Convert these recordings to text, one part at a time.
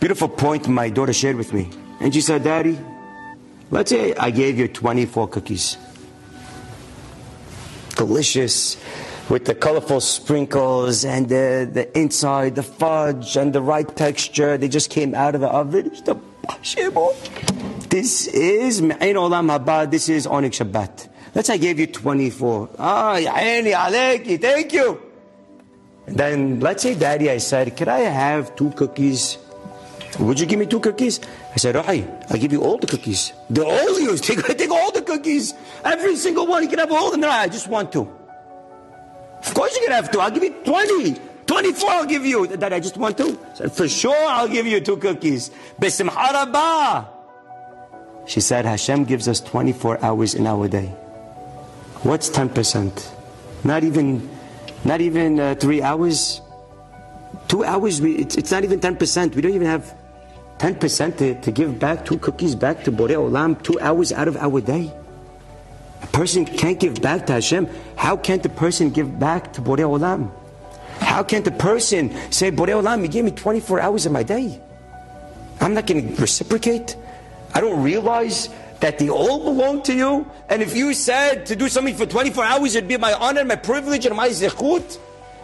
beautiful point my daughter shared with me. And she said, Daddy, let's say I gave you 24 cookies. Delicious, with the colorful sprinkles and the, the inside, the fudge and the right texture. They just came out of the oven. This is Ma'in Olam Haba, this is Oneg Shabbat. Let's say I gave you 24. Ah, Ya'ini Aleki, thank you. And then let's say, Daddy, I said, could I have two cookies? Would you give me two cookies? I said, Rahi, I'll give you all the cookies. They're all yours. Take, take all the cookies. Every single one. You can have all of them. I just want two. Of course you can have two. I'll give you 20. 24 I'll give you. That I just want two. I said, for sure I'll give you two cookies. Rabbah. She said, Hashem gives us 24 hours in our day. What's 10%? Not even, not even uh, three hours. Two hours, we, it's, it's not even 10%. We don't even have 10% to, to give back two cookies back to Borei Olam two hours out of our day. A person can't give back to Hashem. How can't a person give back to Borei Olam? How can't a person say, Borei Olam, you gave me 24 hours of my day? I'm not going to reciprocate. I don't realize that they all belong to you. And if you said to do something for 24 hours, it'd be my honor, my privilege, and my zechut.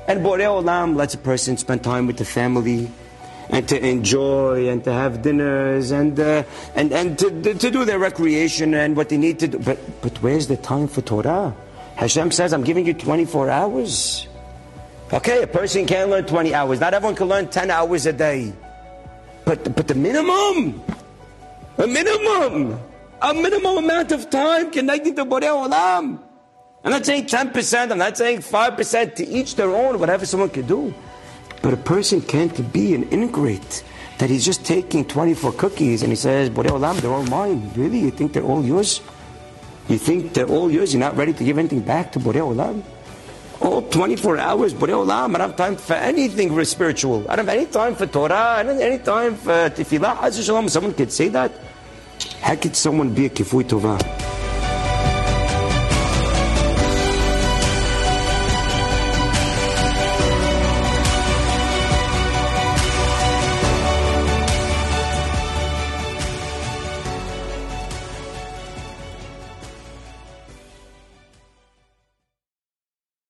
And Borei Olam lets a person spend time with the family and to enjoy and to have dinners and uh, and and to, to do their recreation and what they need to do. But but where's the time for Torah? Hashem says, I'm giving you 24 hours. Okay, a person can learn 20 hours. Not everyone can learn 10 hours a day. But but the minimum, a minimum, a minimum amount of time connecting to Borei Olam. I'm not saying 10%, I'm not saying 5%, to each their own, whatever someone can do. But a person can't be an ingrate that he's just taking 24 cookies and he says, Borei Olam, they're all mine. Really? You think they're all yours? You think they're all yours? You're not ready to give anything back to Borei Olam? All 24 hours, Borei Olam, I don't have time for anything spiritual. I don't have any time for Torah, I don't have any time for tefillah. Someone could say that. How could someone be a kifui tovah?